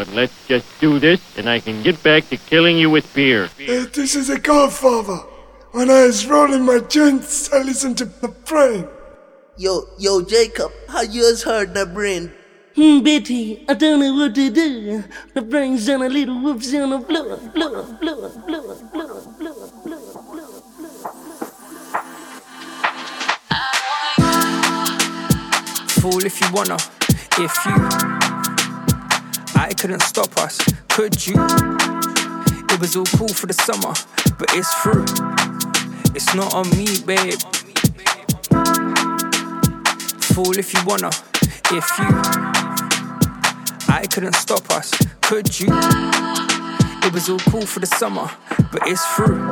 But let's just do this, and I can get back to killing you with beer. Uh, this is a godfather. When I was rolling my joints, I listened to the brain. Yo, yo, Jacob, how yours heard the brain? Hmm, Betty, I don't know what to do. The brain's on a little whoops on the floor, floor, floor, floor, floor, floor, floor, floor. Fool if you wanna, if you I couldn't stop us, could you? It was all cool for the summer, but it's through. It's not on me, babe. Fool if you wanna, if you. I couldn't stop us, could you? It was all cool for the summer, but it's through.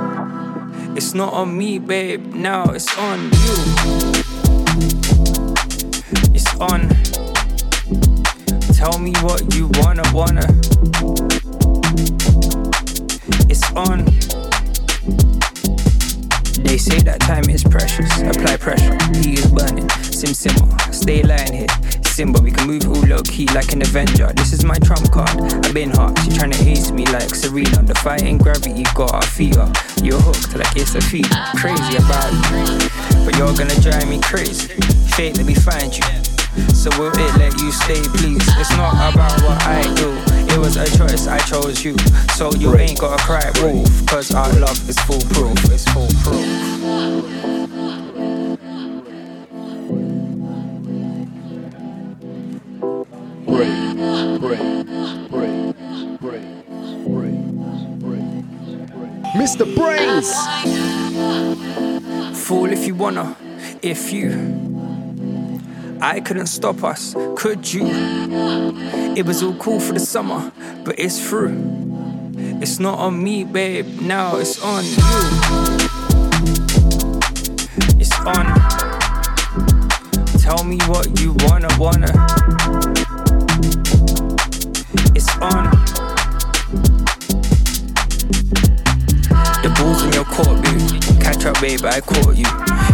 It's not on me, babe. Now it's on you. It's on. Tell me what you wanna, wanna. It's on. They say that time is precious. Apply pressure, he is burning. Sim simmer, stay lying here. Simba, we can move all low key like an Avenger. This is my trump card. I've been hot. She trying to ace me like Serena. Defying gravity, got our feet up. You're hooked like it's a feat. Crazy about you, but you're gonna drive me crazy. Fate, let me find you. So will it let you stay, please? It's not about what I do. It was a choice, I chose you. So you ain't gotta cry wolf, cause our love is foolproof. It's foolproof. Mr. Brainz. Fool if you wanna, if you I couldn't stop us, could you? It was all cool for the summer, but it's through. It's not on me, babe, now it's on you. It's on. Tell me what you wanna, wanna. It's on. The ball's in your court, boo. Up, babe, I caught you.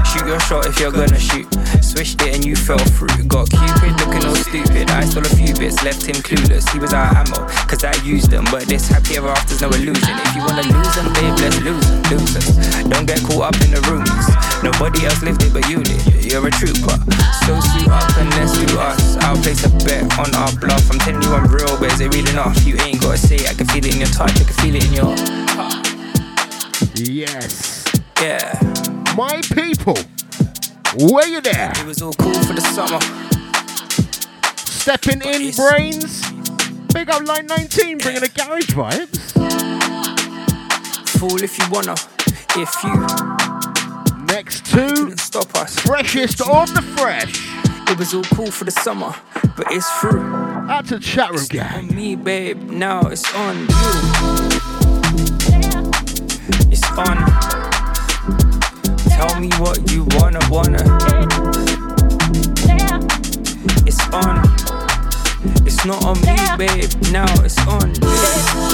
Shoot your shot if you're gonna shoot. Switched it and you fell through. Got Cupid looking all stupid. I stole a few bits, left him clueless. He was out of ammo, cause I used them. But this happy ever after's no illusion. If you wanna lose them, babe, let's lose them. Losers. Don't get caught up in the rumors. Nobody else lived it but you did. You're a trooper. So suit up and let's do us. I'll place a bet on our bluff. I'm telling you I'm real, but is it real enough? You ain't gotta say it. I can feel it in your touch. I can feel it in your. Yes. Yeah. My people. where you there? It was all cool for the summer. Stepping but in, Brainz. Big up line 19, bringing the garage vibes. Fool if you wanna, if you. Next two. Stop us. Freshest of the fresh. It was all cool for the summer, but it's through. Out to the chat room, gang. On me, babe. Now it's on you. It's on. Wanna, wanna. It's on. It's not on me, babe. Now it's on.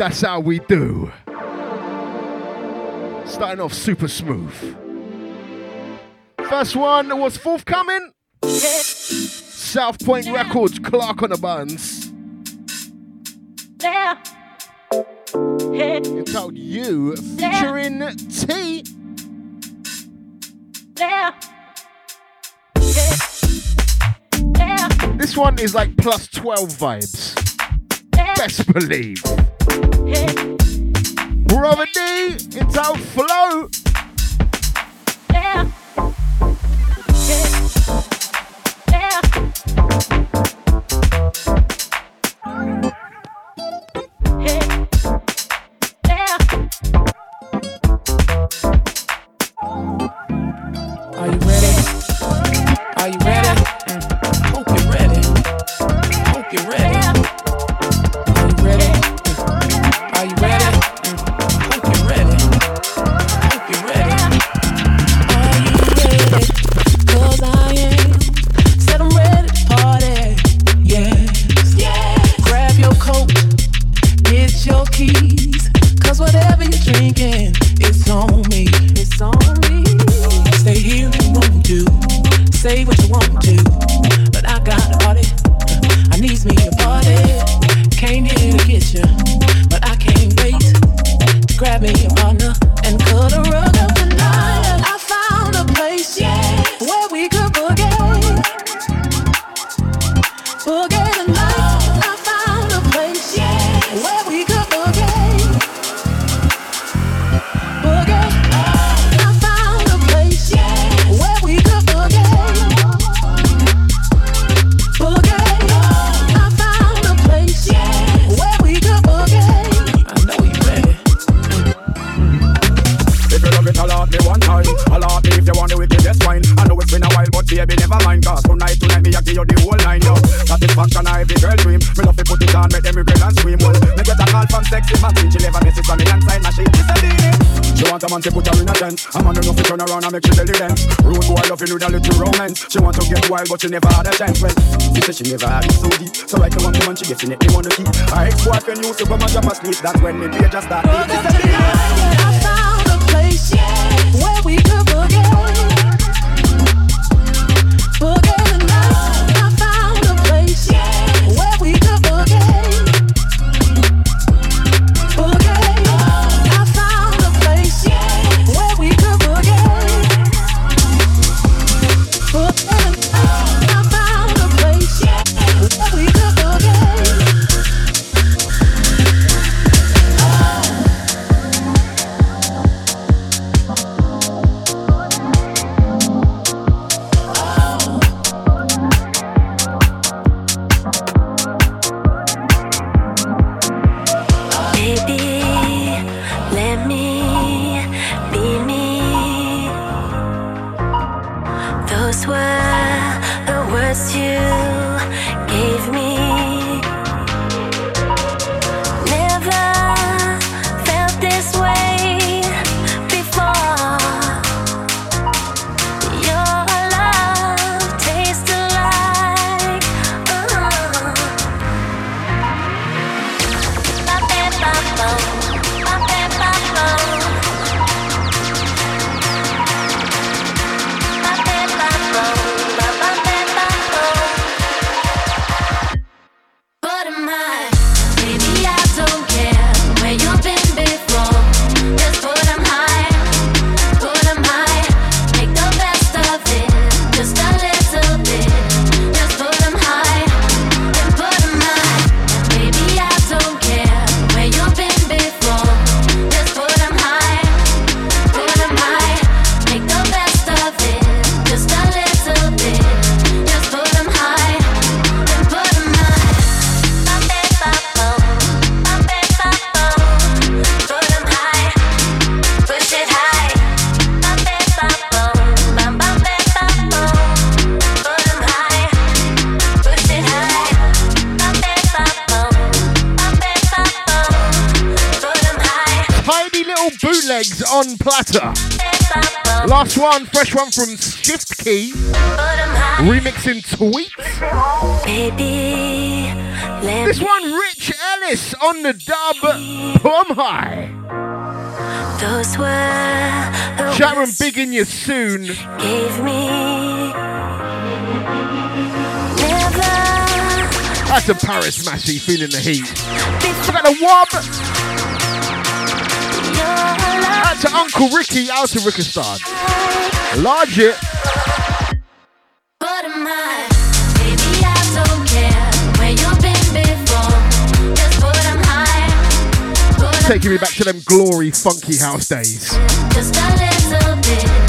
That's how we do. Starting off super smooth. First one was forthcoming. South Point yeah. Records, Clark on the Buns. Yeah. called You, featuring. T. This one is like plus 12 vibes. Best believe. Sound Flow. while, but she never had a time friend. She said she never had it so deep, so I can want to and she they want to keep. Her ex-boyfriend used to go my job asleep, that's when the page just started. I found a place yeah. where we could forget. One, from Shift Key. Remixing Tweets. Baby, This one, Rich Ellis on the dub. Plum High. those were Sharon Big in you soon. gave me. That's a Paris Massey feeling the heat. Look at the wob. To Uncle Ricky out of Rickistan. Large it. Am I? Baby, I don't care where you've been before. Just put 'em high. Put 'em Taking me back to them glory funky house days. just a little bit.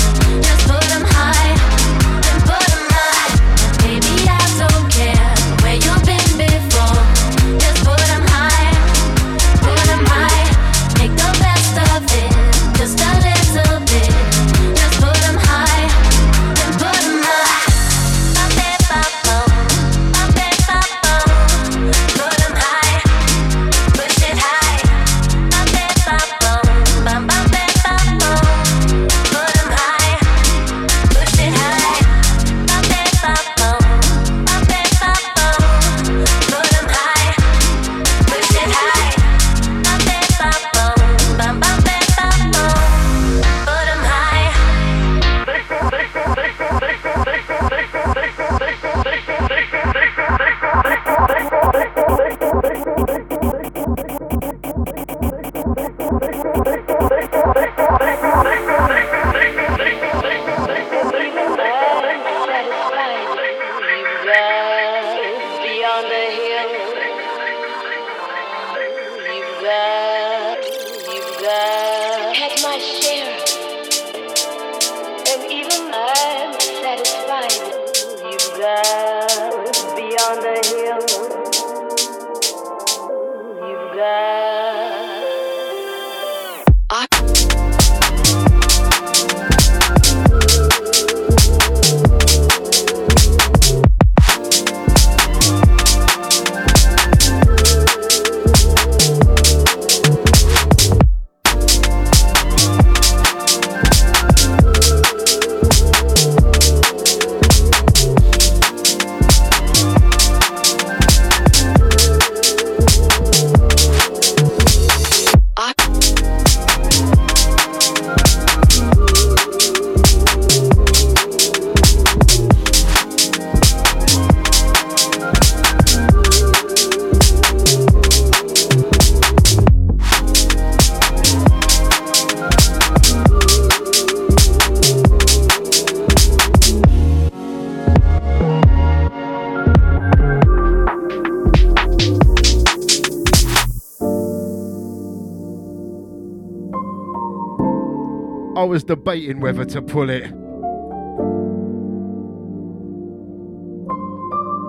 To pull it.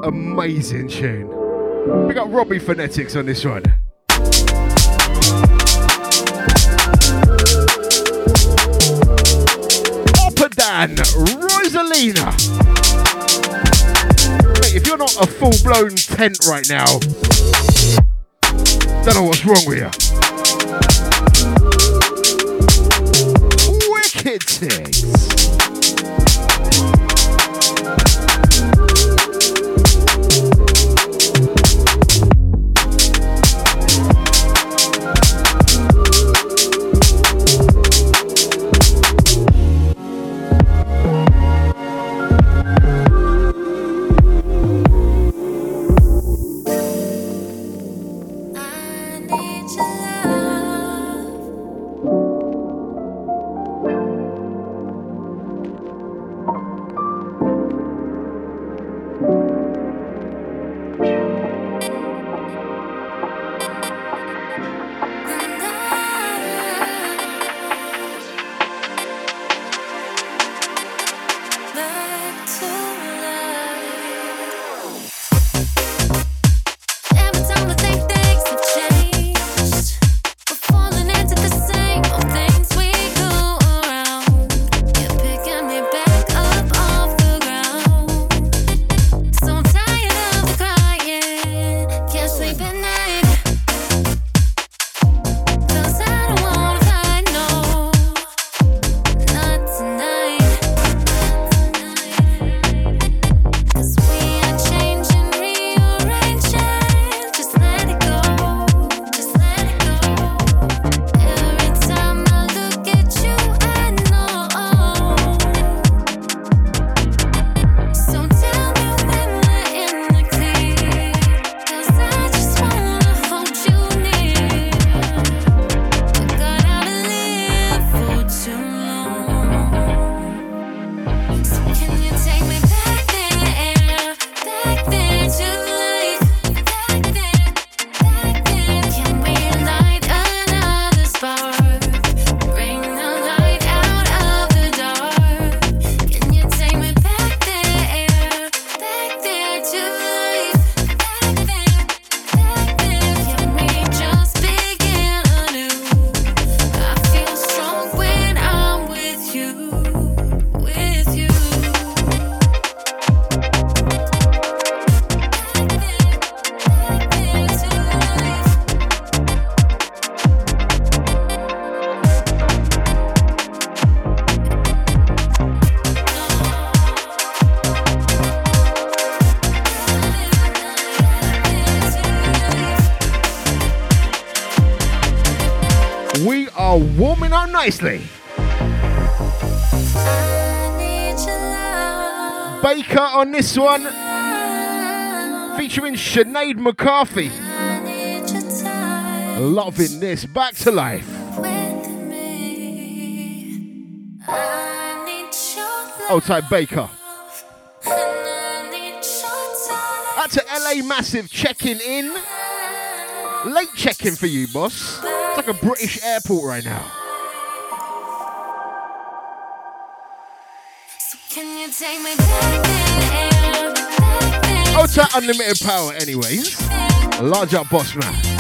Amazing tune. We got Robbie Phonetics on this one. Upper Dan, Rosalina. Mate, if you're not a full blown tent right now, don't know what's wrong with you. Nicely. Baker on this one, featuring Sinead McCarthy. Loving this, back to life. Oh, type Baker. Out to LA Massive checking in. Late checking for you, boss. It's like a British airport right now. Outside Unlimited Power, anyways. Large up, boss man.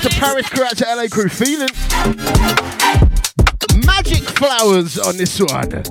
To Paris crew, to LA crew, feeling abençoada.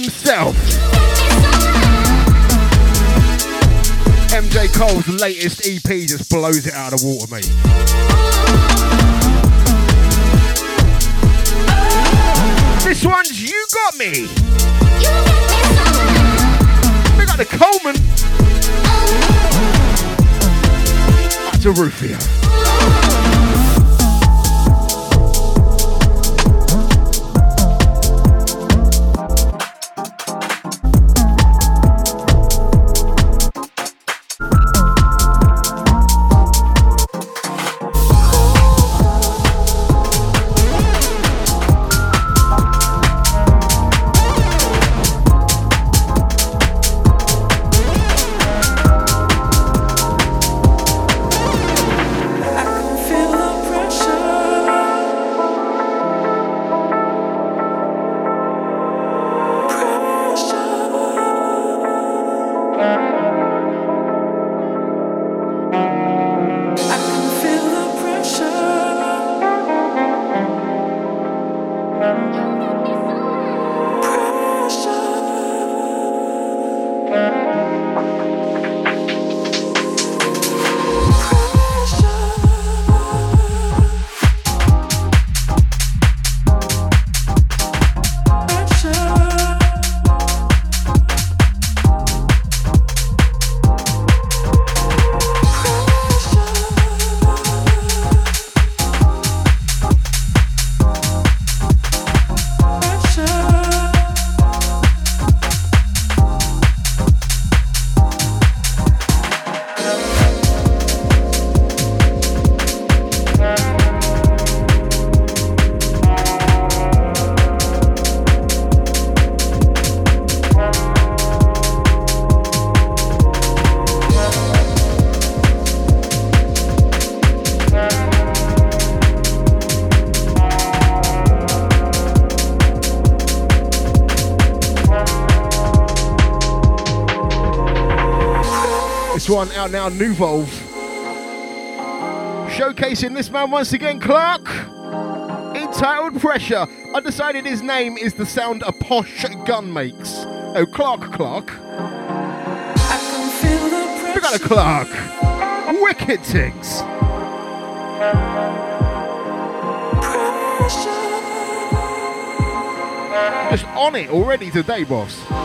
Himself. MJ Cole's latest EP just blows it out of the water, mate. This one's You Got Me. We got the Coleman. That's a Rufio. Now, New Volve. Showcasing this man once again, Clark. Entitled Pressure. I decided his name is the sound a posh gun makes. Oh, Clark Clark. We got a Clark. Wicked things. Just on it already today, boss.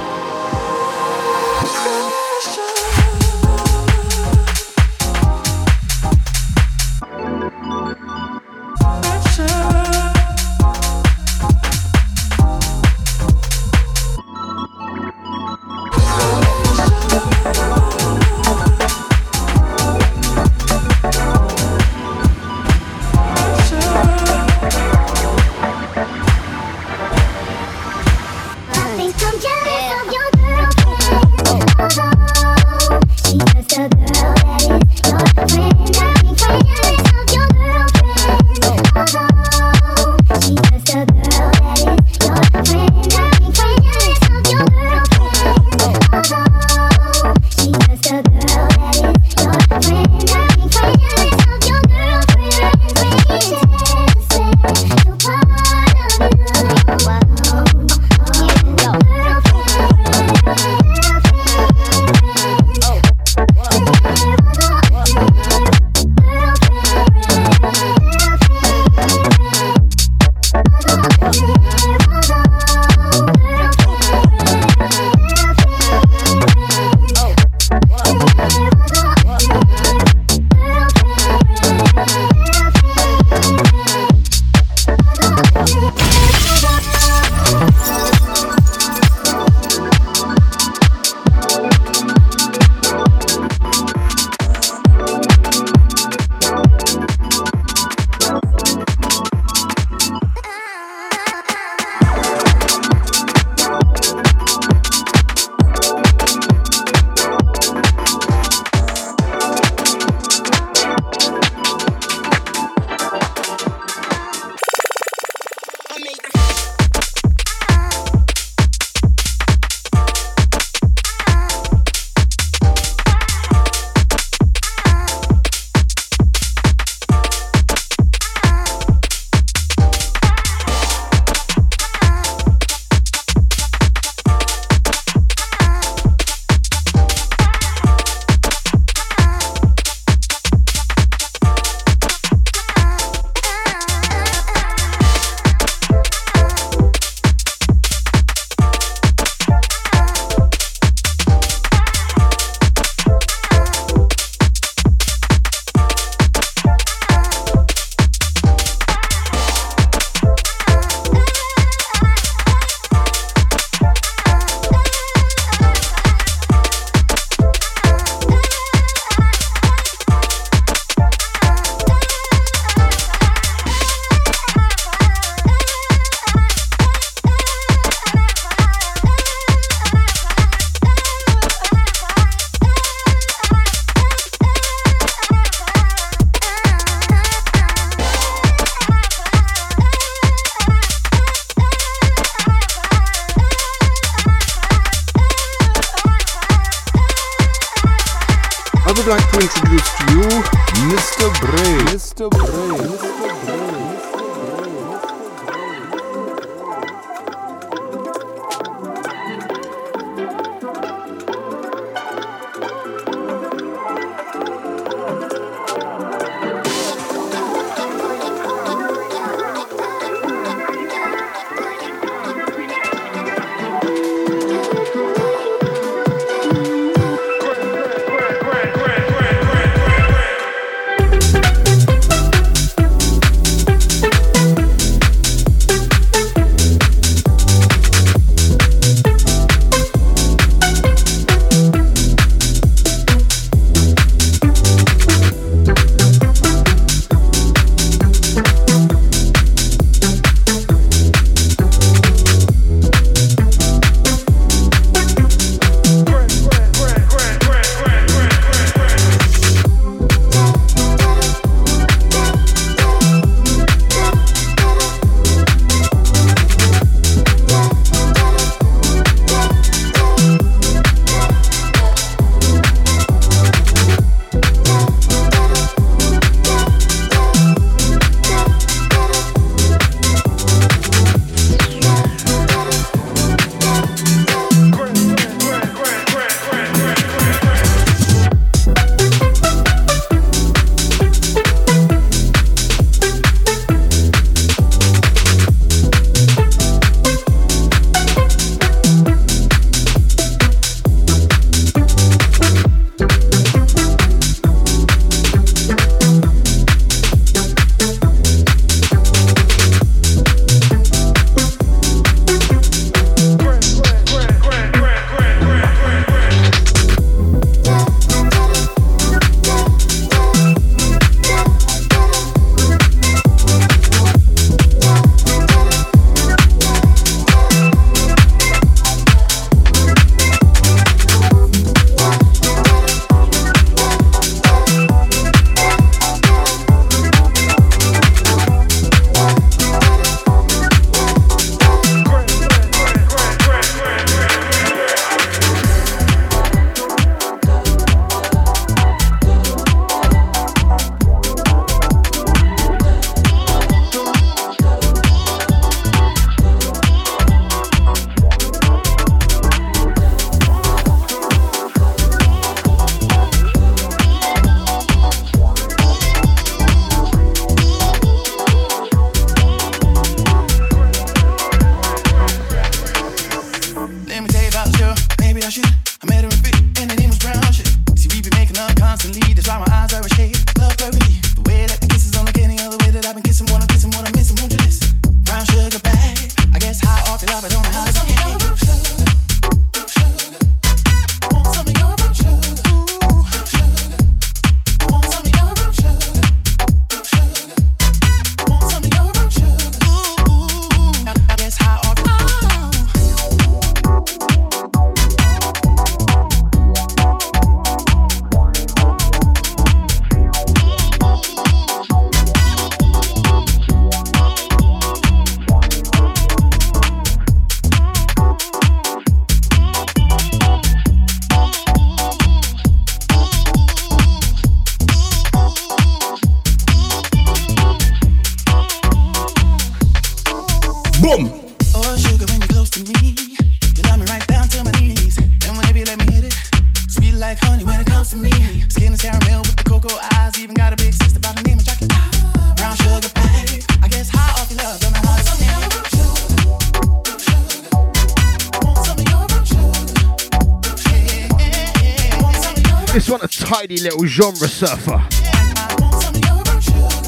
Little genre surfer.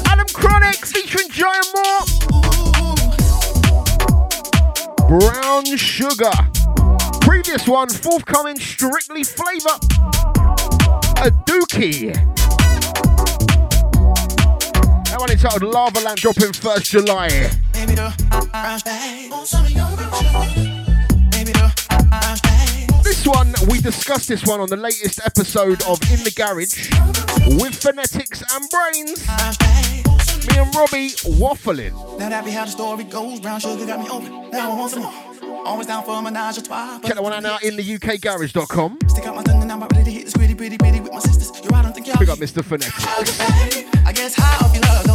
Adam Chronic featuring Giant Moore. Brown Sugar. Previous one, forthcoming Strictly Flavor. A Dookie. That one entitled Lava Lamp dropping 1st July. Discussed this one on the latest episode of In the Garage with Phonetics and Brainz. Me and Robbie waffling. Now that we how the story goes, brown sugar got me open. Now I want some more. Always down for a menage a trois. Check that one out now in the UKGarage.com. Stick out my tongue and I'm ready to hit this gritty, gritty, gritty with my sisters. Yo, I don't think y'all. Pick up Mr. Phonetics. I guess high off your love,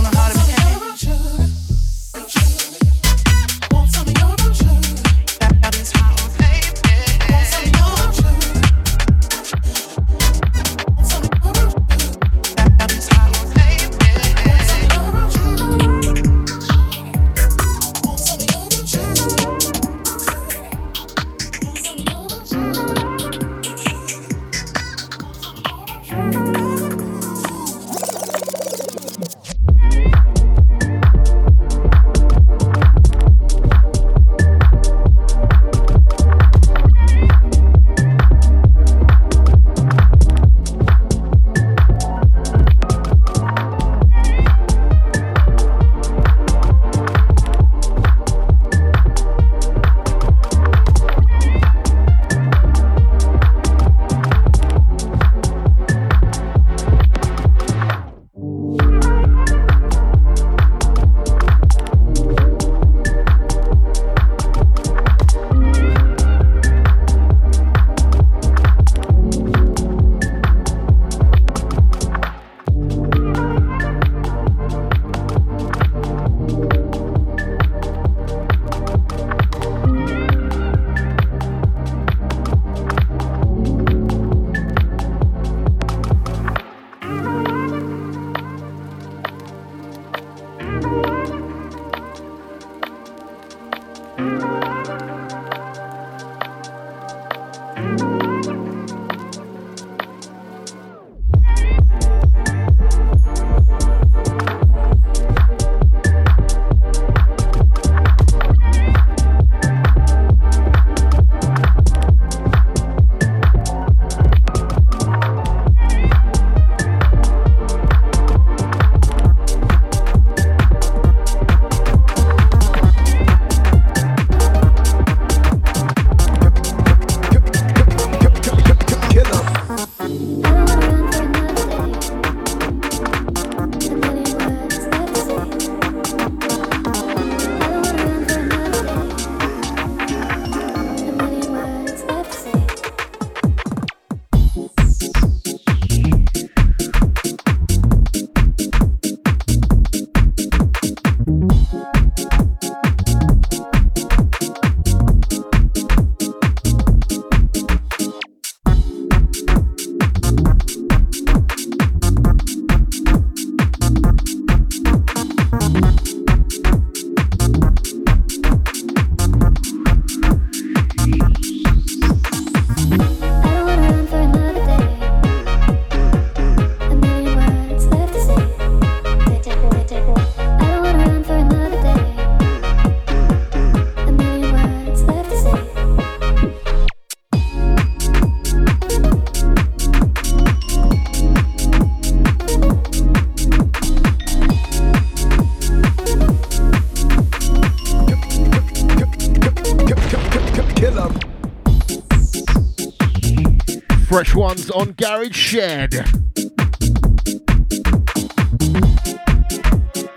on Garage Shed.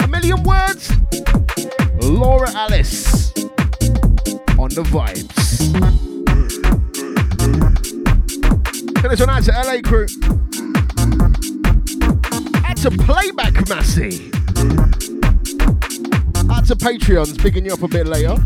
A million words. Laura Alice on the vibes. This one out to LA crew. Out to Playback Massey. Out to Patreons, bigging you up a bit later.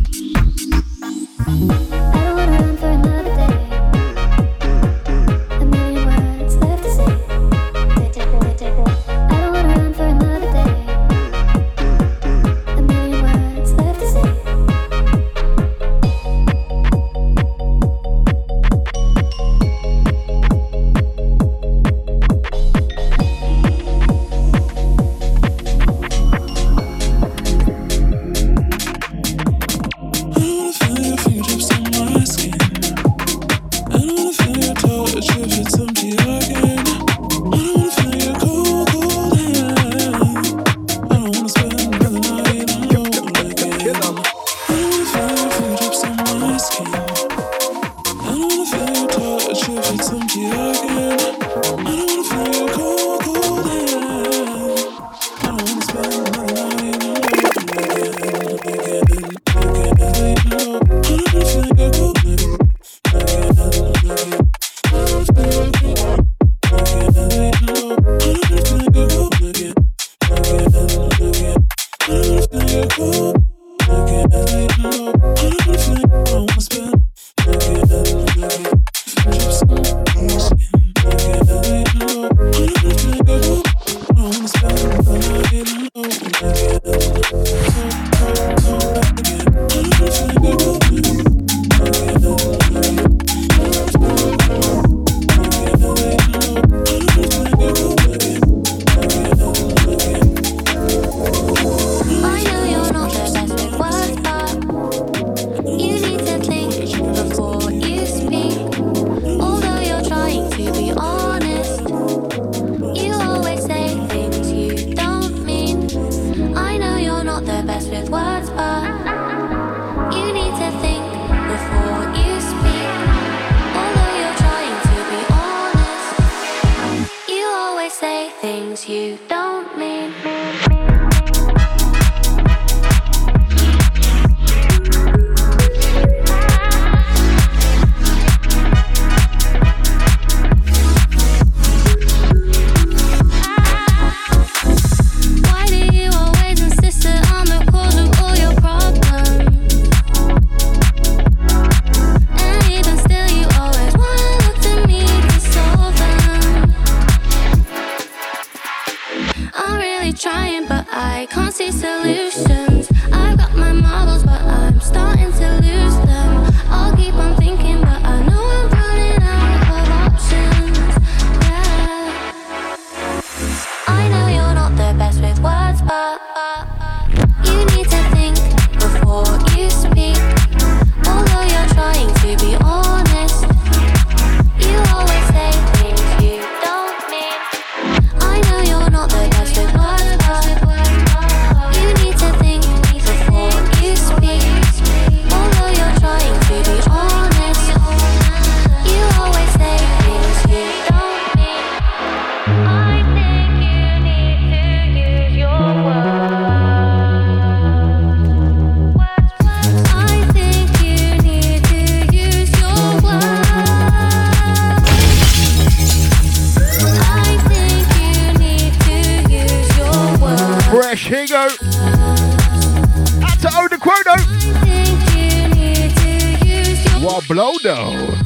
What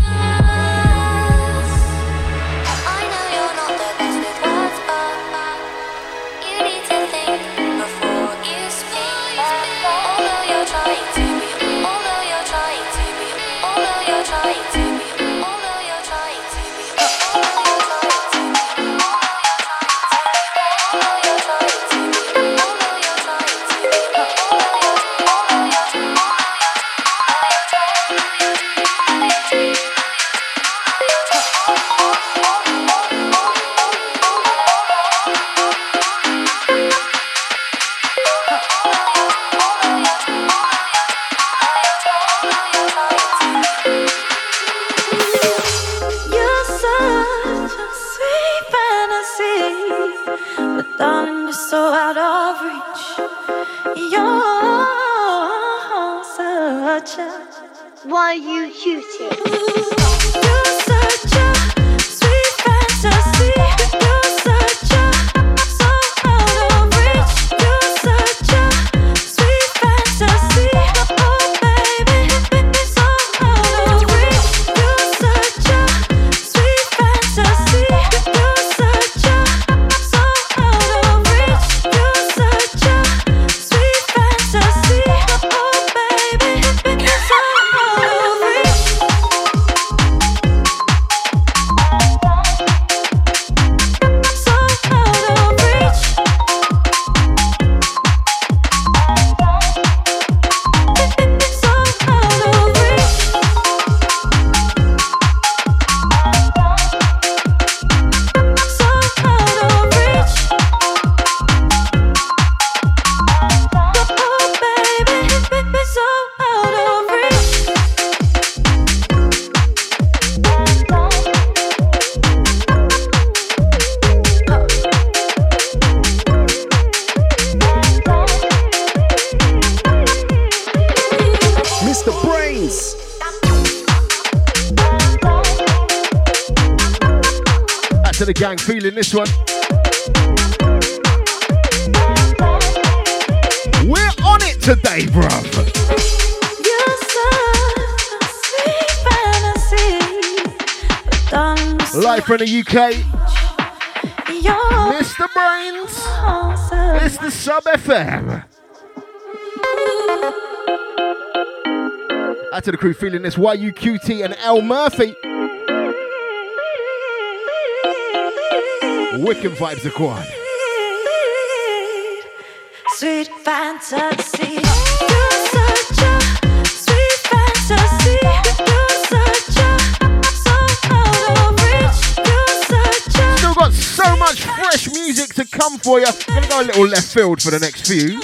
in this one. We're on it today, bruv. Live from the UK. You're Mr. Brainz. Mr. Sub FM. Out to the crew feeling this YUQT and L Murphy. Wicked vibes are quad. Sweet fantasy. Still got so much fresh music to come for you. Gonna go a little left field for the next few.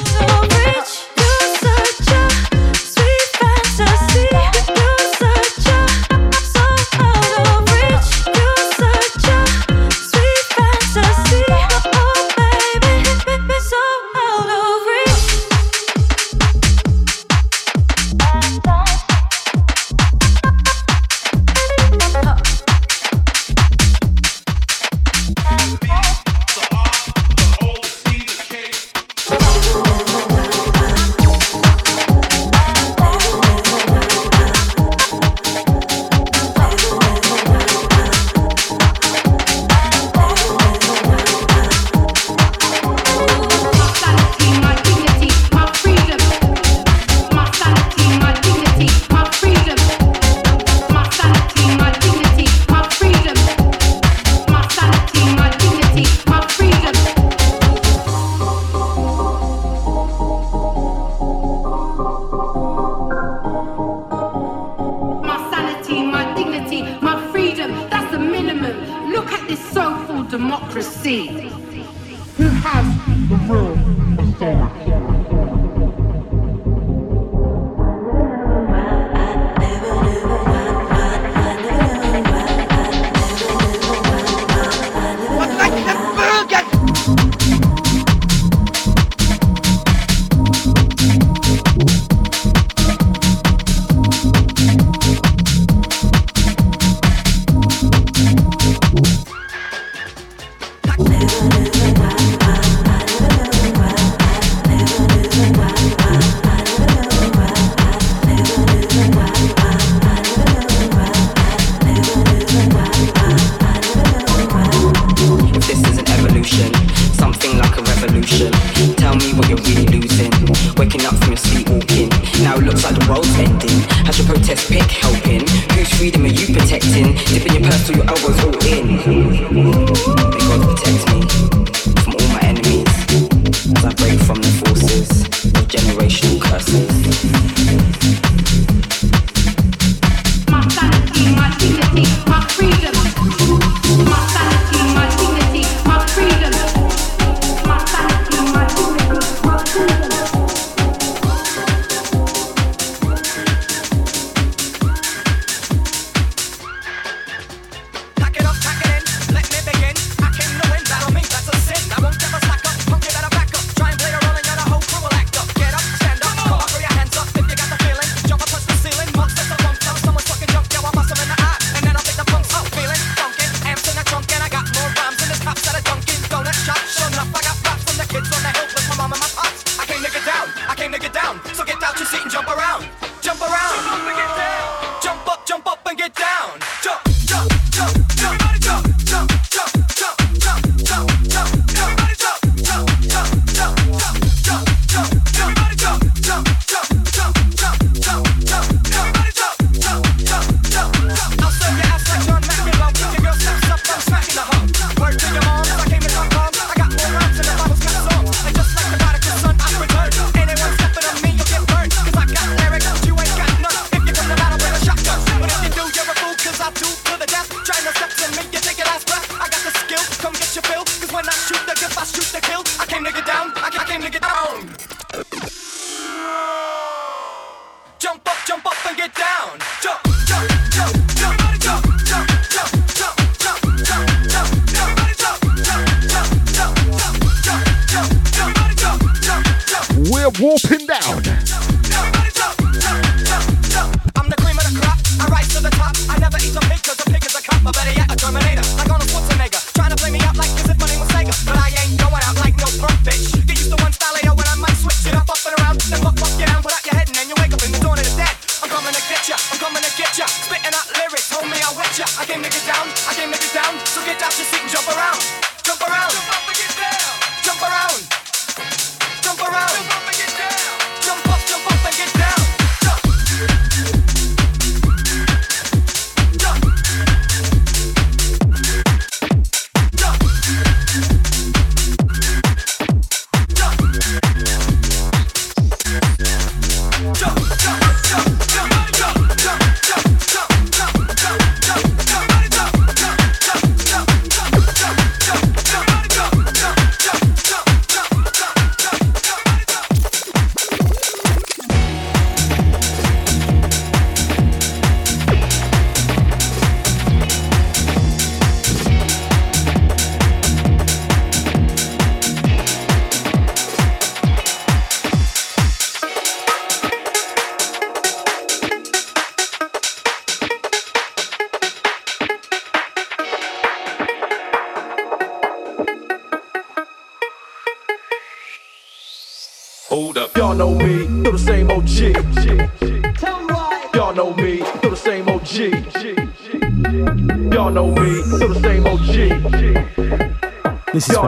Warping down.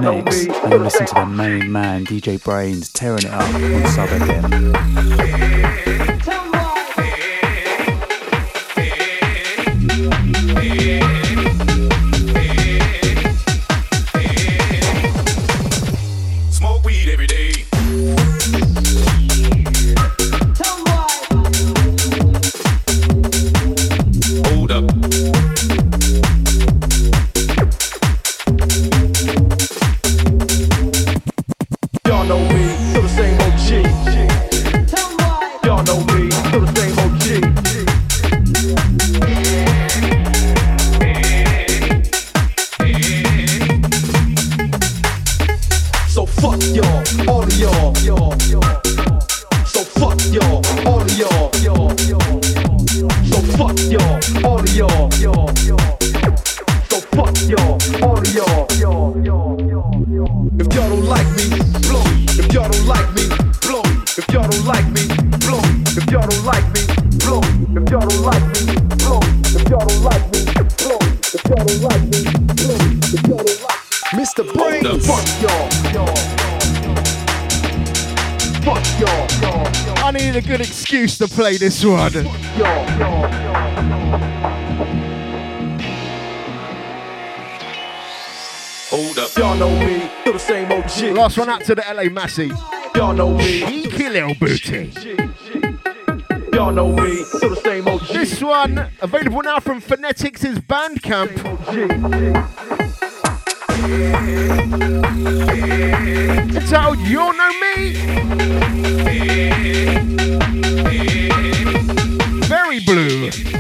And listen to the main man, DJ Brainz, tearing it up on Sub again. play this one. Yo, yo, Hold up. Y'all know me, the same old shit. Last one out to the LA Massey. Y'all know me. Cheeky little booty. Y'all know me, the same old. This one, available now from Phonetics' Bandcamp. It's out, you know me. Blue.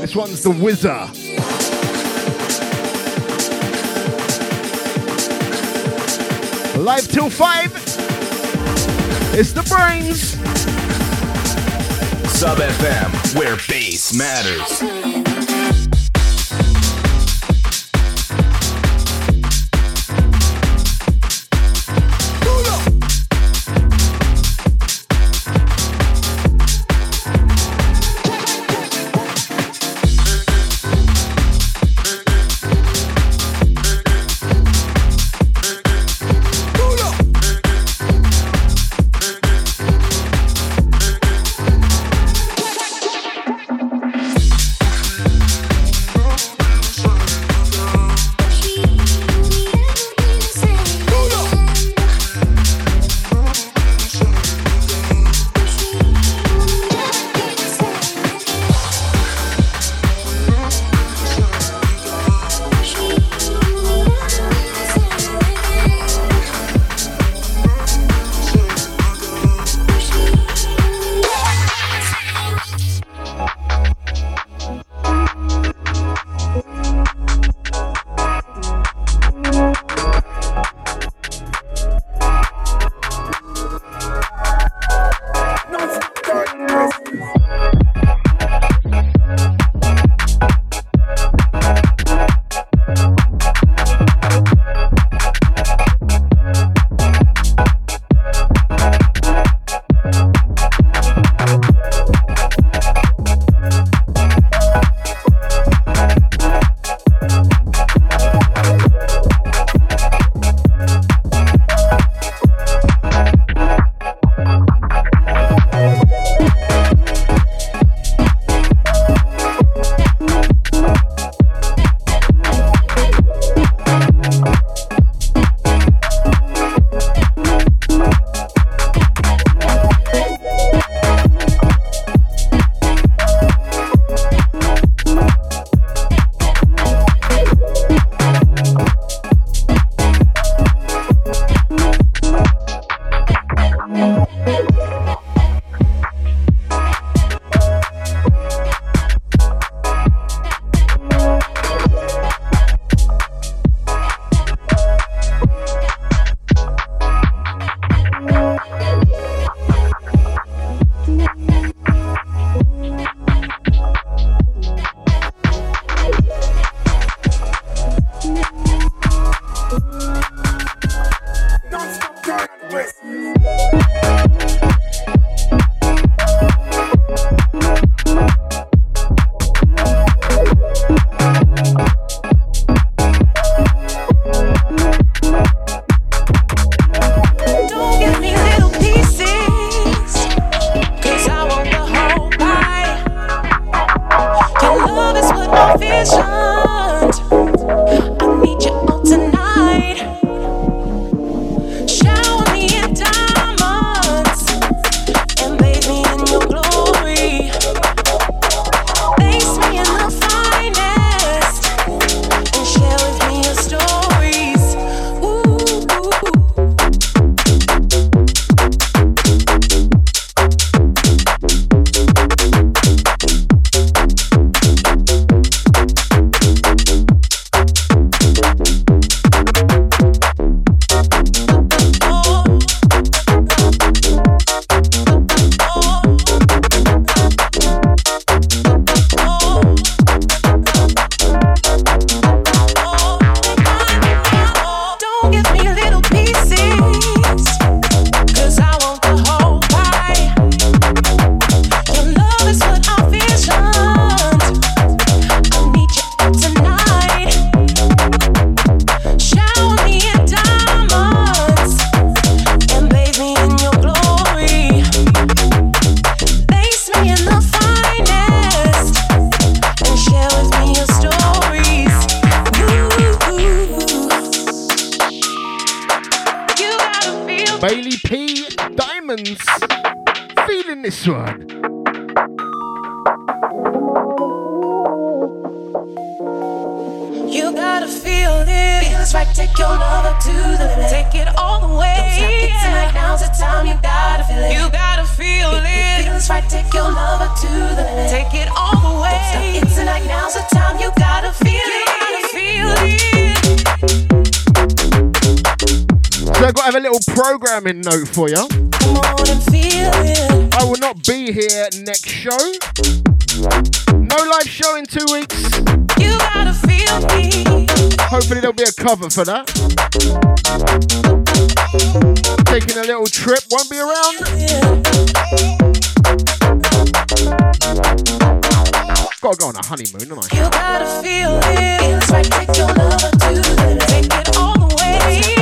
This one's The Wizard. Live till five. It's the Brainz. Sub FM, where bass matters. Simmons. Feeling this one. You gotta feel it. Feels right, take your love up to the limit. Take it all the way. Don't stop it tonight, now's the time. You gotta feel it. You gotta feel it. it. Feels right, take your love up to the limit. Take it all the way. Don't stop it tonight, now's the time. You gotta feel it. you. Gotta feel it. So I got to have a little programming note for you. I will not be here next show. No live show in two weeks. You gotta feel me. Hopefully there'll be a cover for that. Taking a little trip, won't be around. Gotta go on a honeymoon, don't I? You gotta feel it. Right, take your love up to. Take it all the way.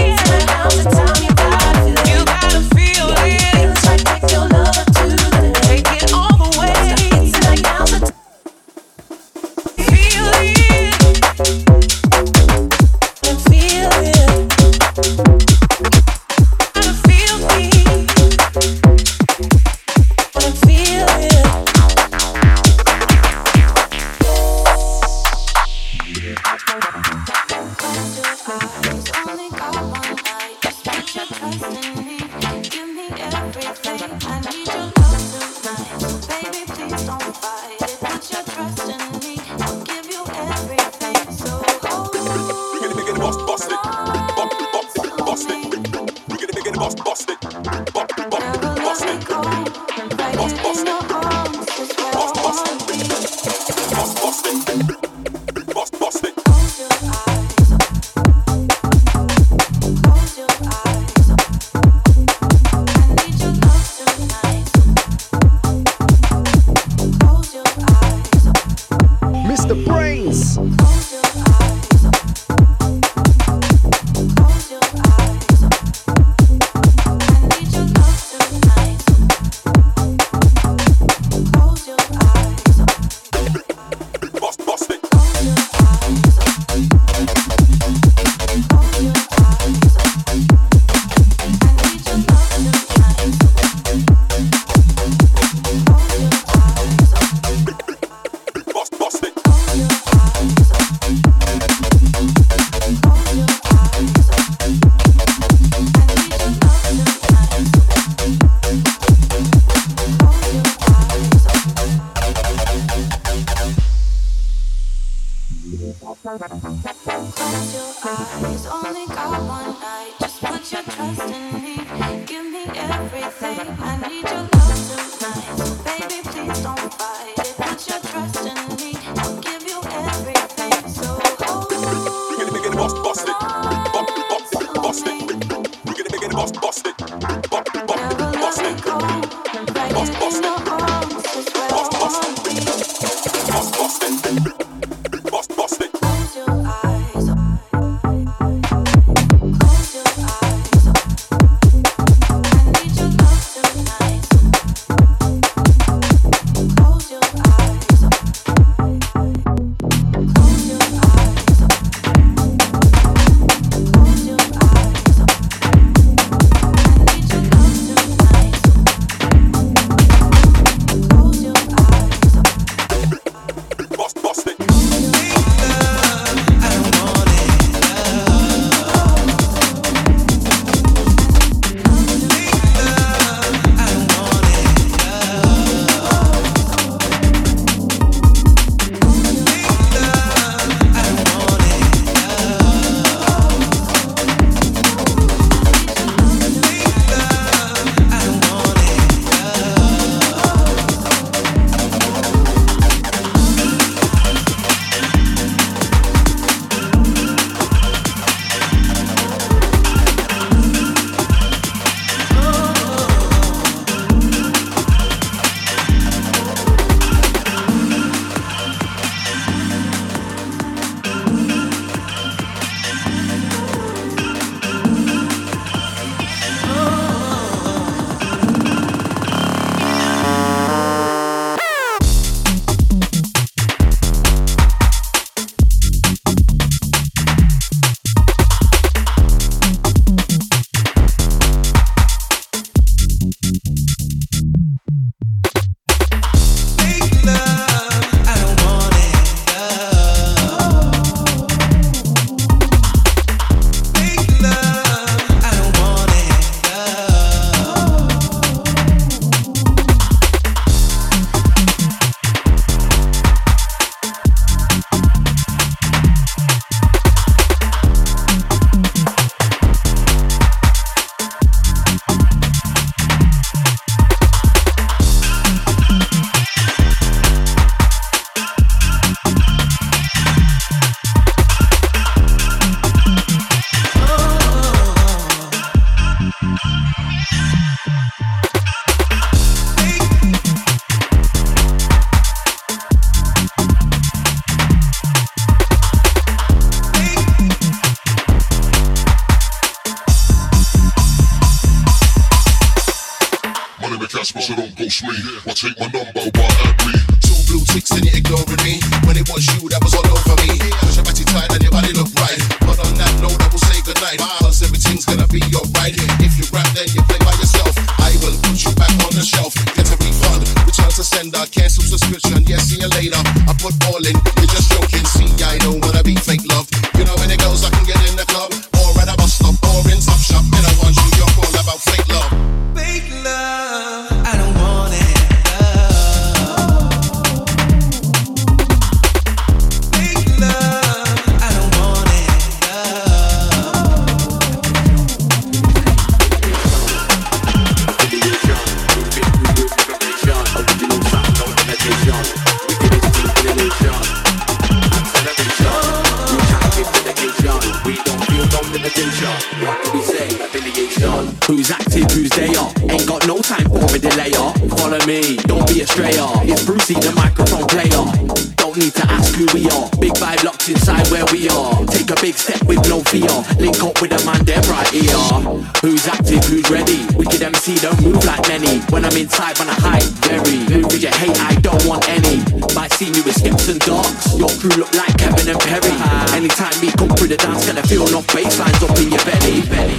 Anytime we come through the dance, gonna feel no bass lines up in your belly. belly.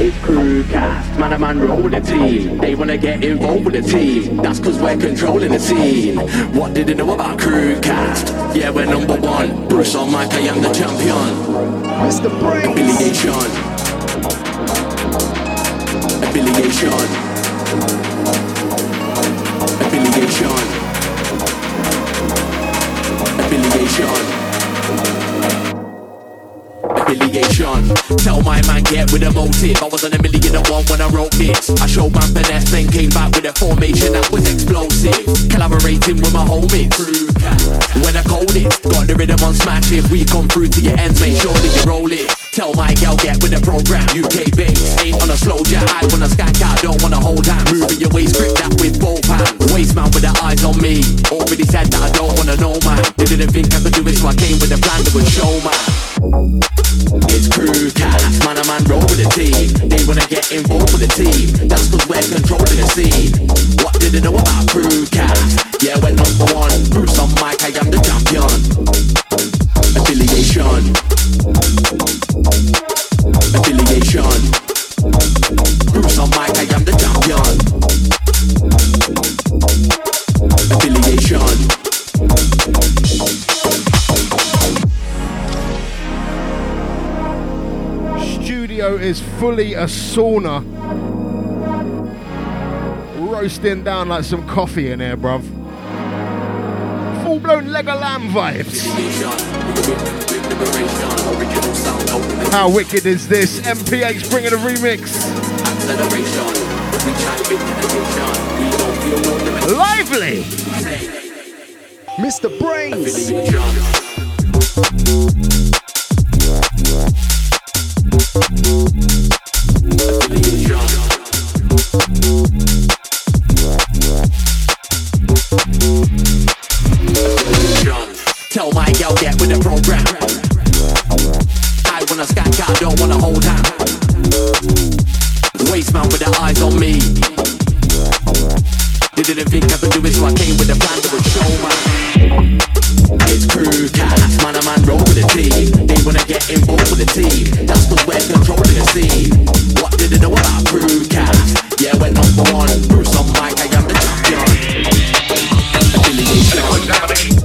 It's Crewcast, man a man roll the team. They wanna get involved with the team. That's cause we're controlling the scene. What did they know about crew cast? Yeah, we're number one. Bruce on mic, I am the champion. Mr. Brainz. Affiliation. Affiliation. Affiliation. Affiliation. Tell my man get with a motive. I was on a million and one when I wrote this. I showed my finesse, then came back with a formation that was explosive. Collaborating with my homies. When I code it, got the rhythm on smash. If we come through to your ends, make sure that you roll it. Tell my gal get with the program. UK bass ain't on a slow jam. I wanna skank out, don't wanna hold hands. Moving your waist, grip that with both hands. Waist man with the eyes on me. Already said that I don't wanna know man. They didn't think I could do it, so I came with a plan that would show man. It's crew Crewcast, man a man roll with the team. They wanna get involved with the team. That's cause we're controlling the scene. What did they know about crew Crewcast? Yeah, we're number one. Bruce on mic, I am the champion. Affiliation. Affiliation. Bruce on I am the champion. Affiliation. Studio is fully a sauna. Roasting down like some coffee in here, bruv. Full blown leg of lamb vibes. How wicked is this? MPH bringing a remix. Lively! Mr. Brainz. Tell my gal get with the program. I wanna skank out, don't wanna hold hand. Waste man with the eyes on me. They didn't think I could do it, so I came with a plan to would show man. It's Crewcast, man a man roll with the team. They wanna get involved with the team. That's cause we're controlling the scene. What did they know about Crewcast? Yeah, we're number one. Bruce on mic, I am the champion. Affiliation.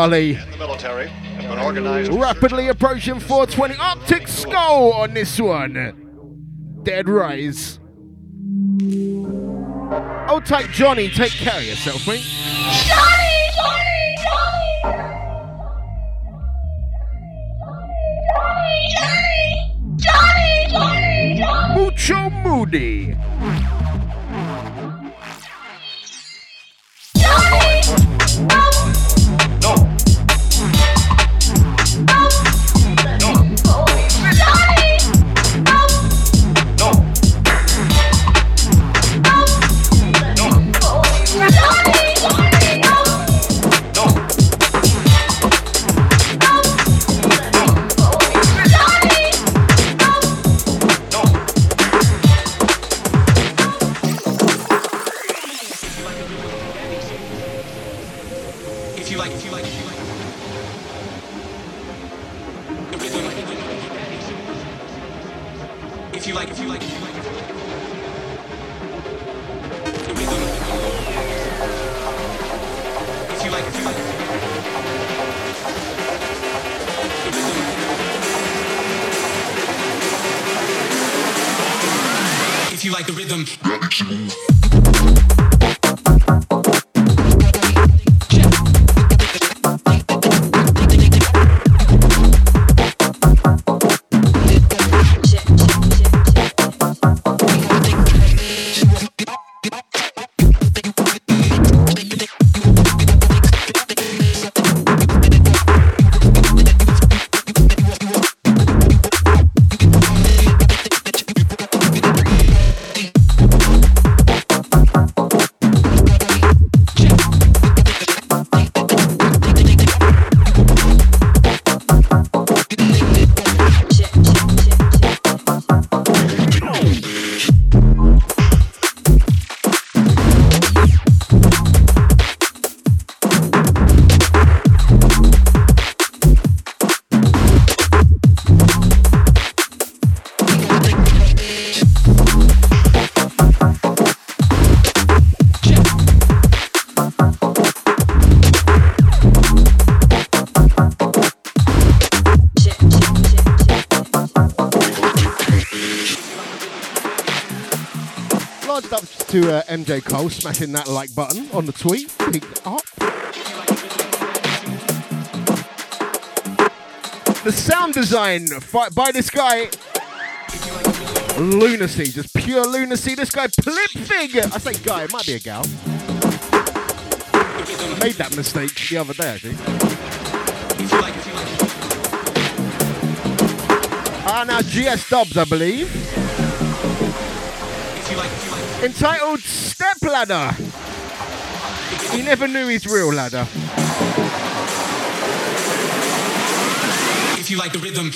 Charlie. Military, Rapidly approaching 420. Arctic Skull on this one. Dead Rise. Oh, type Johnny, take care of yourself, mate. to uh, MJ Cole smashing that like button on the tweet. Up. The sound design by this guy, lunacy, just pure lunacy. This guy, Plipfig. I say guy, it might be a gal. Made that mistake the other day, actually. Ah, now GS Dubs, I believe entitled Step Ladder. He never knew his real ladder. If you like the rhythm,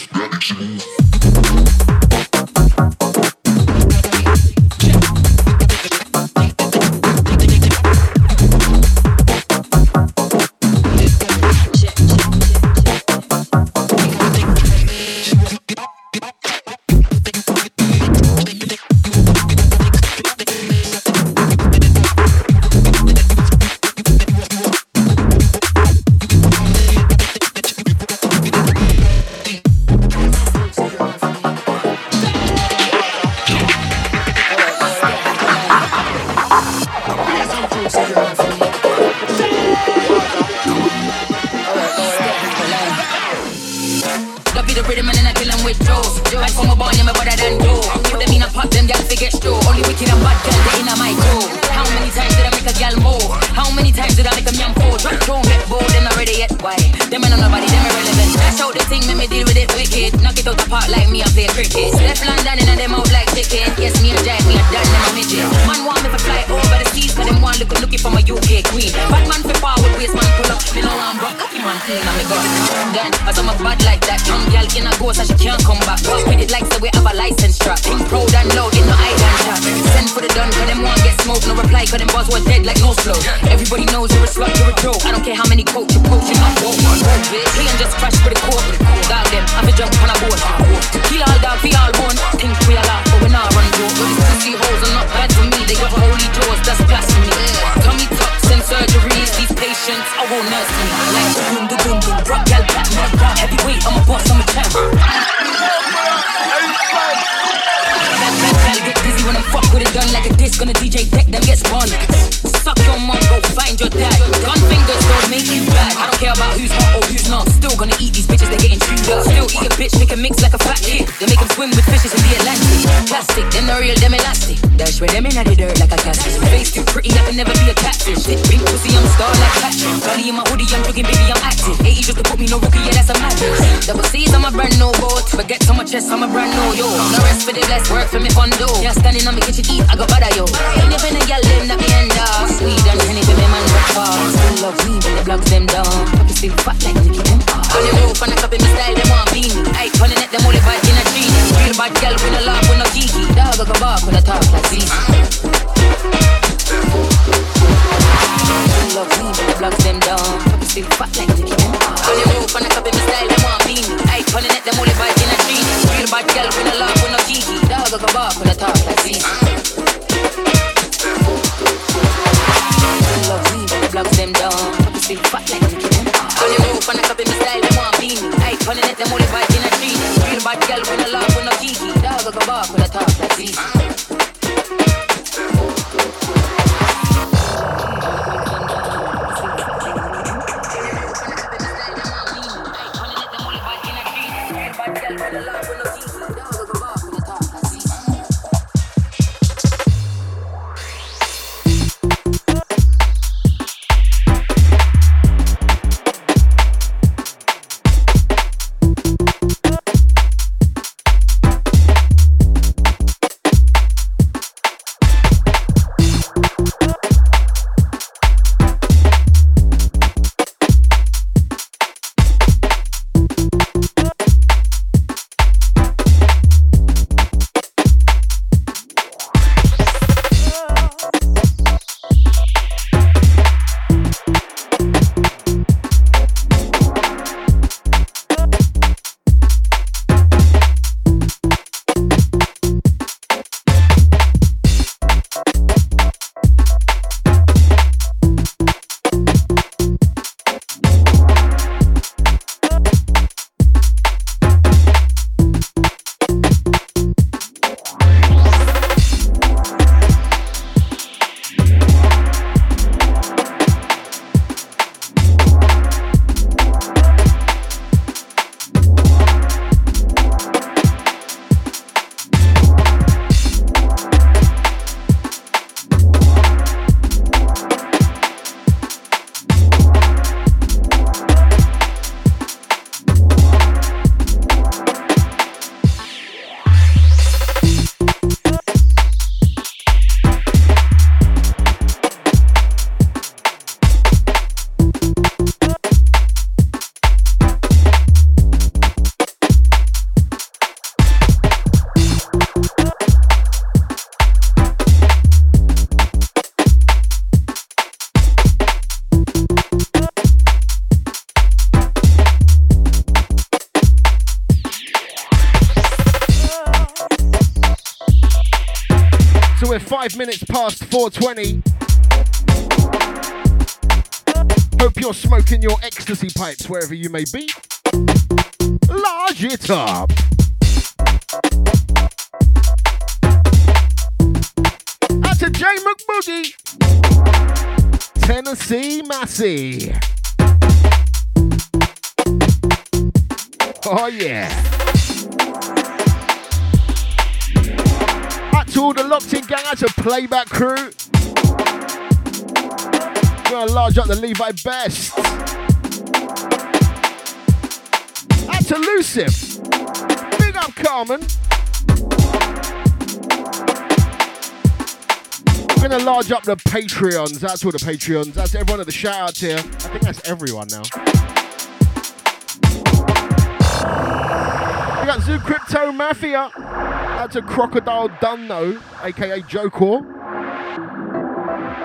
condo. Yeah, standing on me, get Girl, when I love, when I geeky, dog, I go bark, money. Hope you're smoking your ecstasy pipes wherever you may be. Large it up. Out to J McBoogie, Tennessee Massey. Oh, yeah. to all the locked in gang, out to playback crew. Gonna large up the Levi Best. That's elusive. Big up, Carmen. We're gonna large up the Patreons. That's all the Patreons. That's everyone at the shout outs here. I think that's everyone now. We got Zoo Crypto Mafia. That's a Crocodile Dunno, aka Jokor.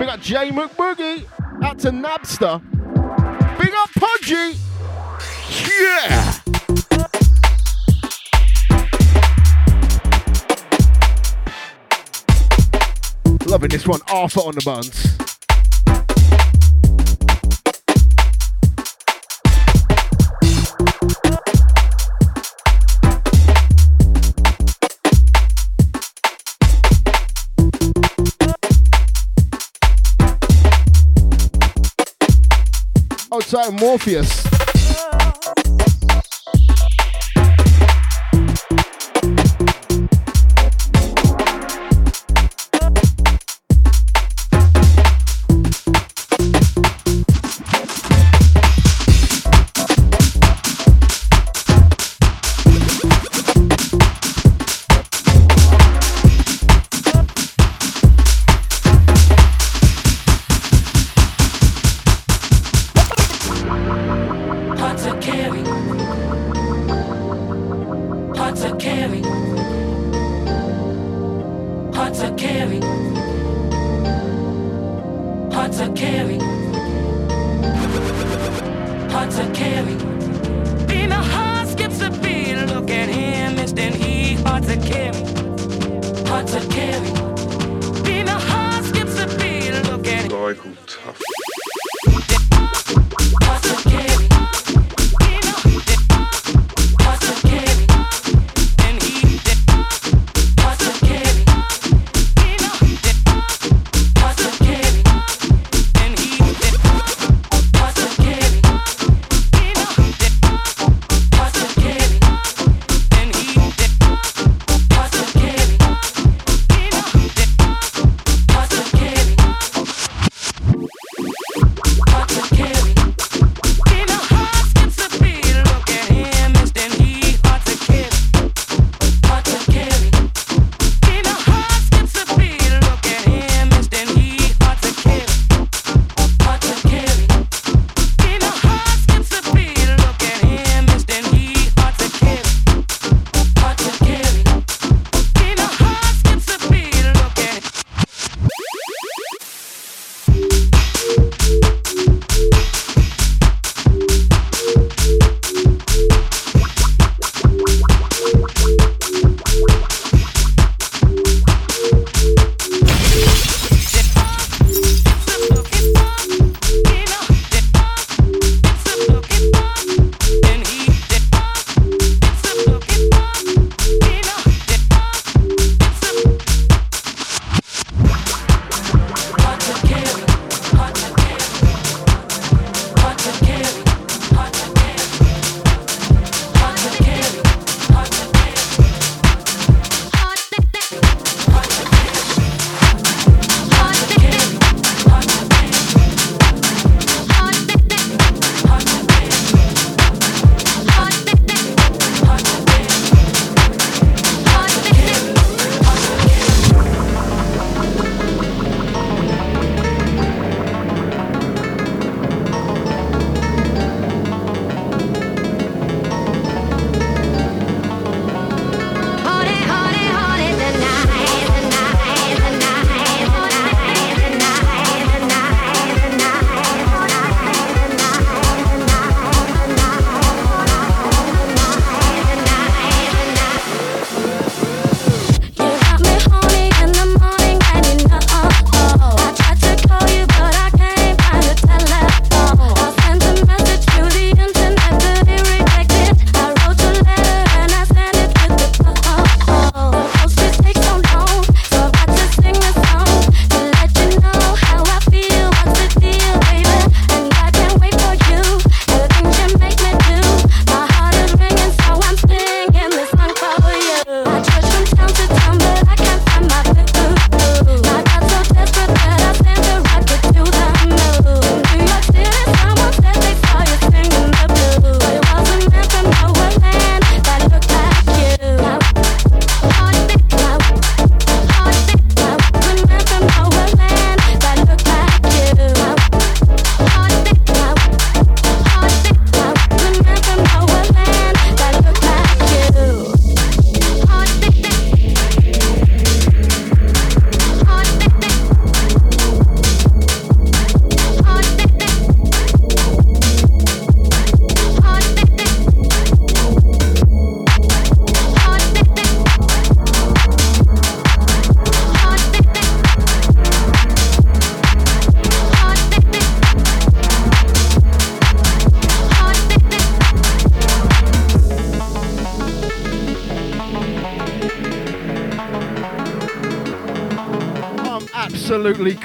We got Jay McBoogie. Out to Nabster. Big up Pudgy. Yeah. Loving this one, Arthur on the buns. Outside Morpheus.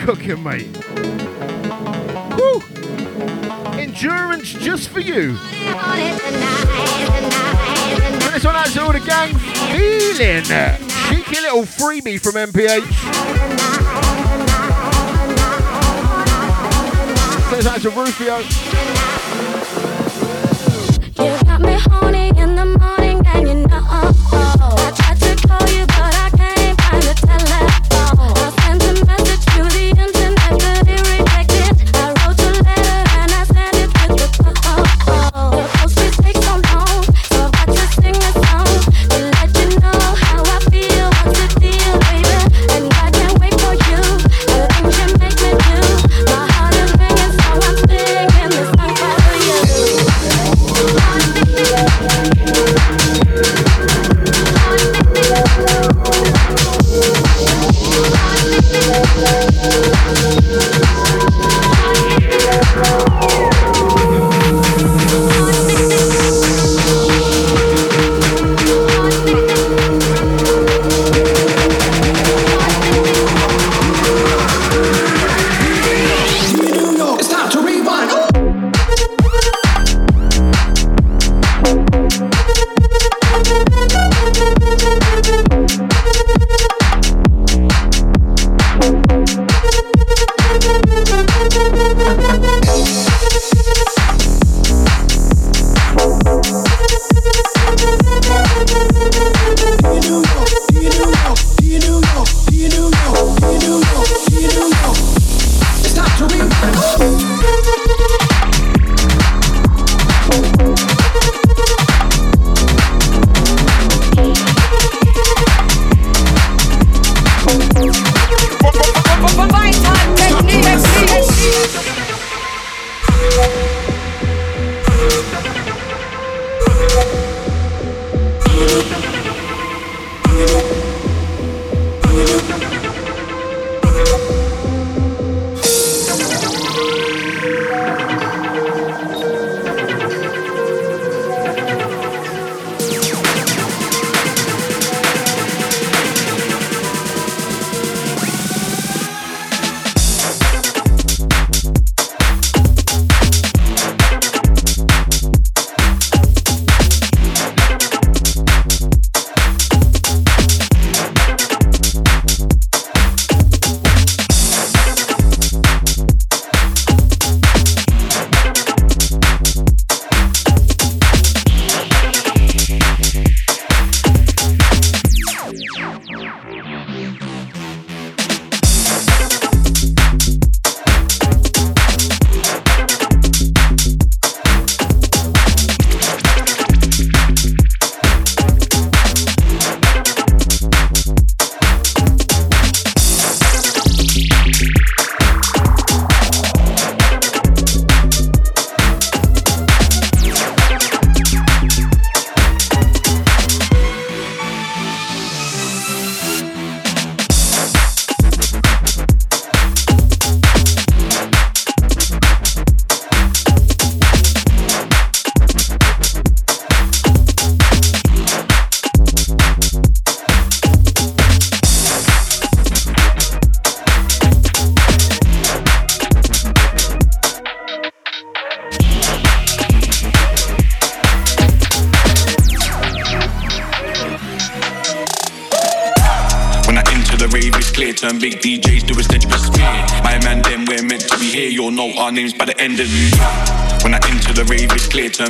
cooking, mate. Woo! Endurance just for you. And this one has all the gang feeling. Cheeky little freebie from MPH. So it's out to Rufio.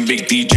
Big DJ.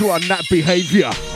Gang on this one,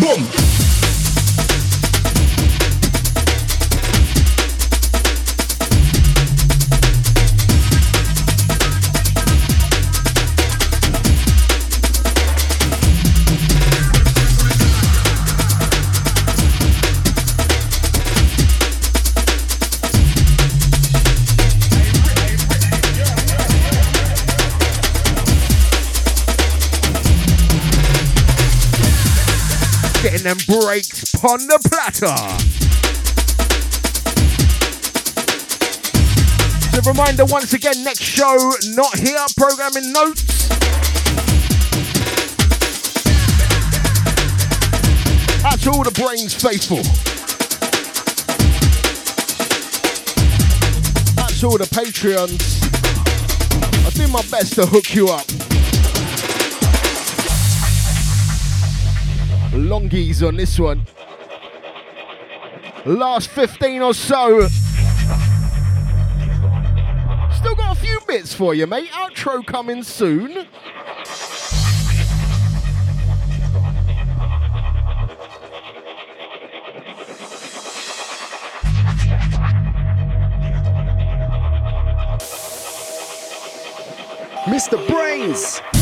Boom! Them breaks pon the platter. So reminder once again, next show not here, programming notes. That's all the Brainz faithful. That's all the Patreons. I do my best to hook you up. Longies on this one. Last 15 or so. Still got a few bits for you, mate. Outro coming soon. Mr. Brainz.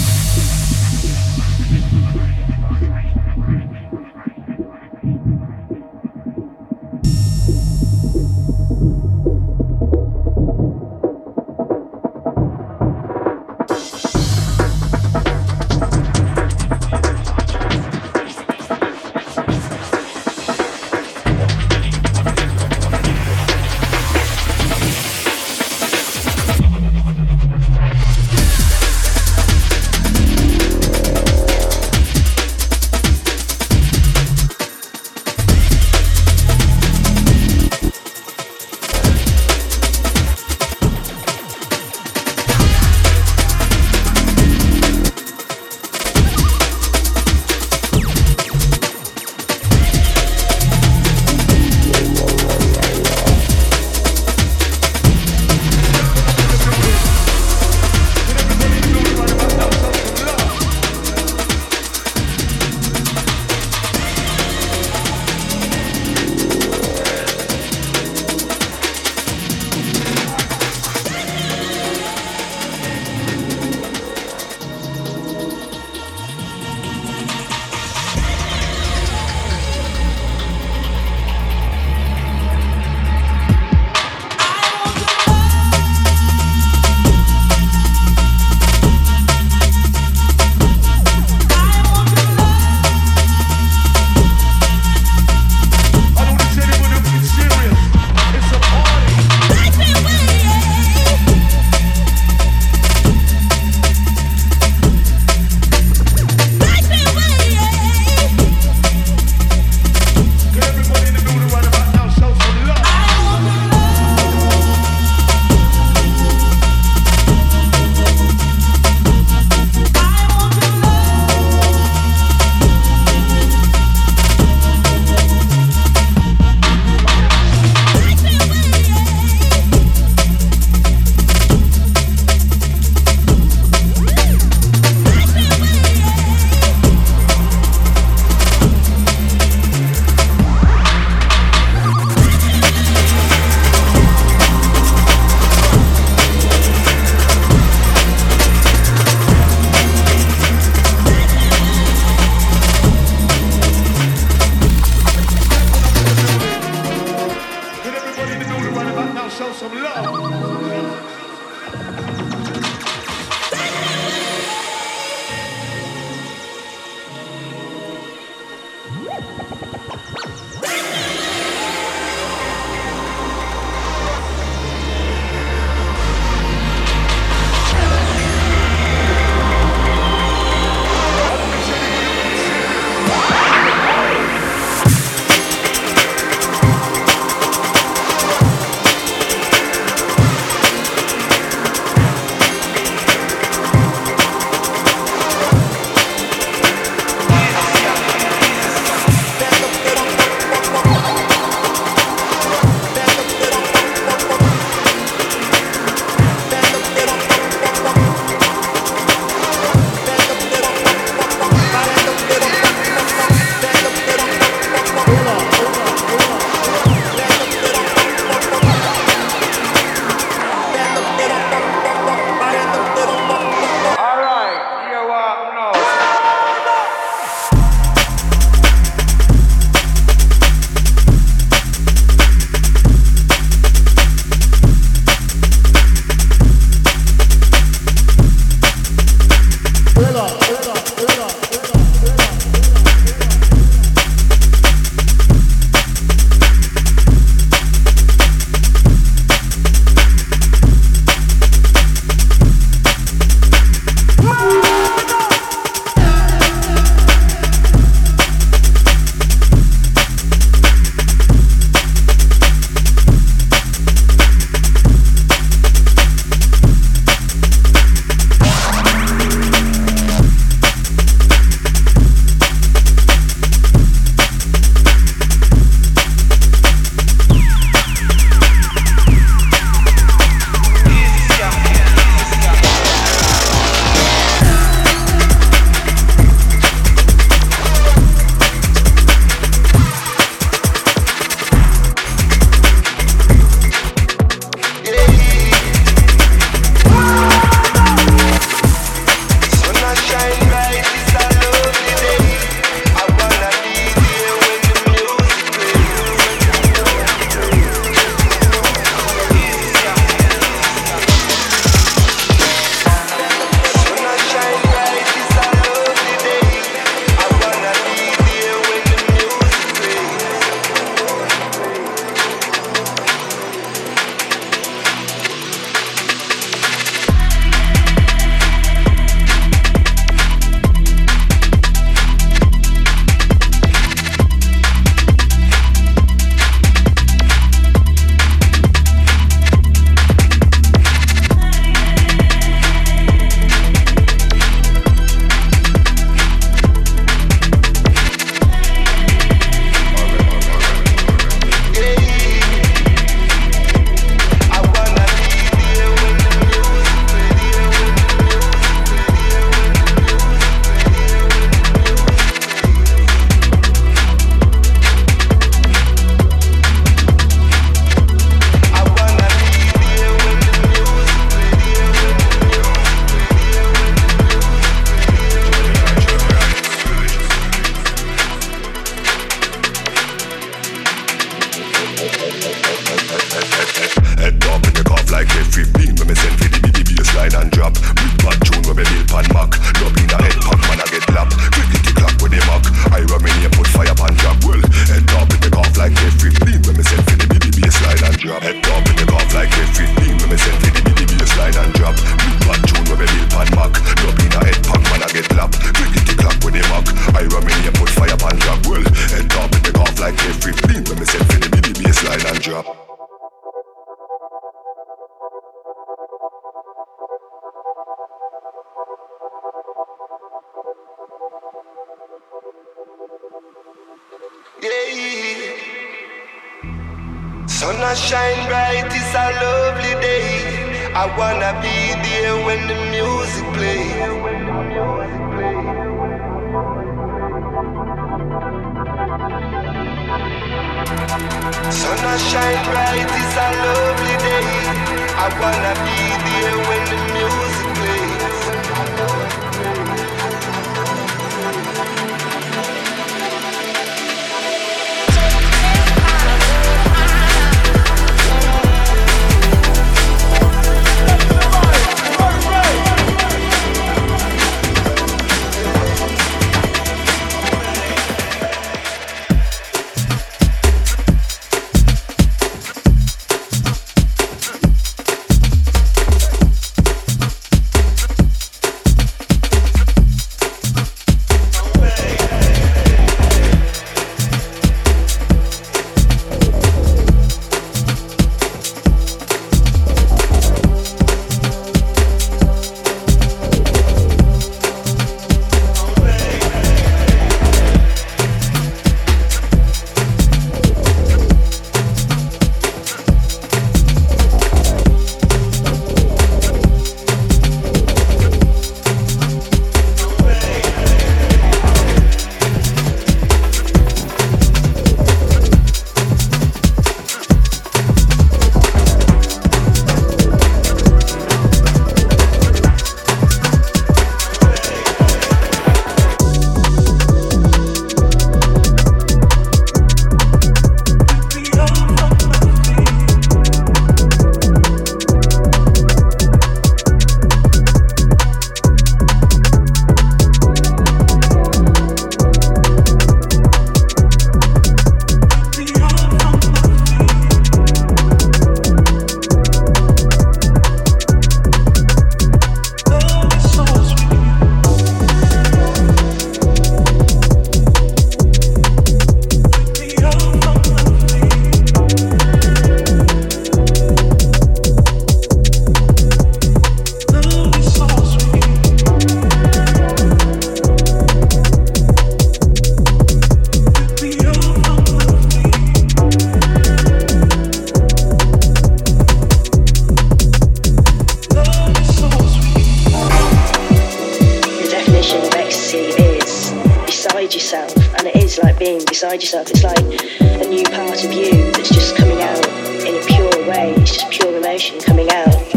Being beside yourself. It's like a new part of you that's just coming out in a pure way. It's just pure emotion coming out.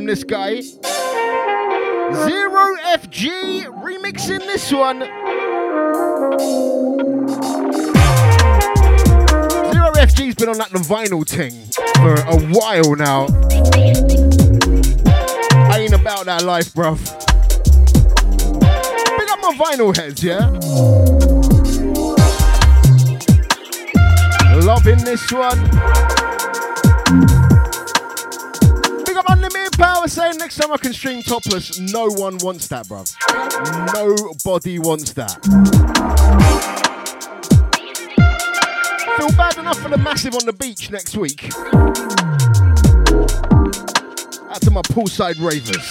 from this guy. Zero FG remixing this one. Zero FG's been on that vinyl thing for a while now. I ain't about that life, bruv. Pick up my vinyl heads, yeah? Loving this one. next time I can stream topless, no one wants that, bruv. Nobody wants that. Feel bad enough for the massive on the beach next week. Out to my poolside ravers.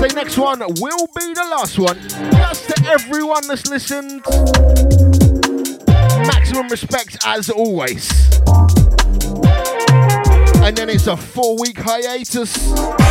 Say next one will be the last one. Just to everyone that's listened and respect as always. And then it's a four week hiatus.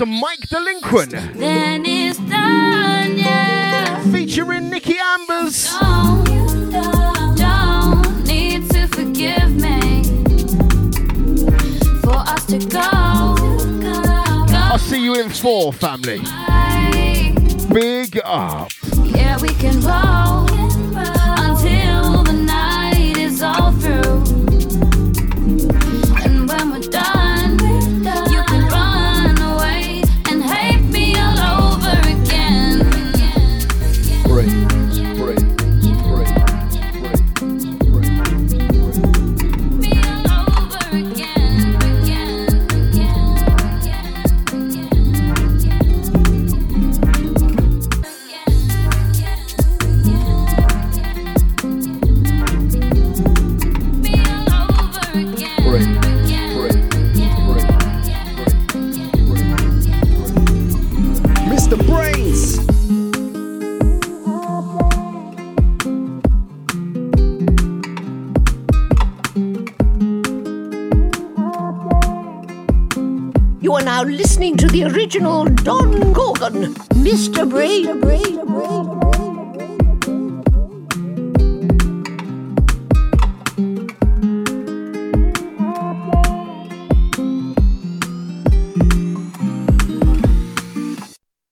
some Mike Delinquent. Then it's done, yeah. Featuring Nikki Ambers. Don't, don't, don't need to forgive me for us to go. go. I'll see you in four, family.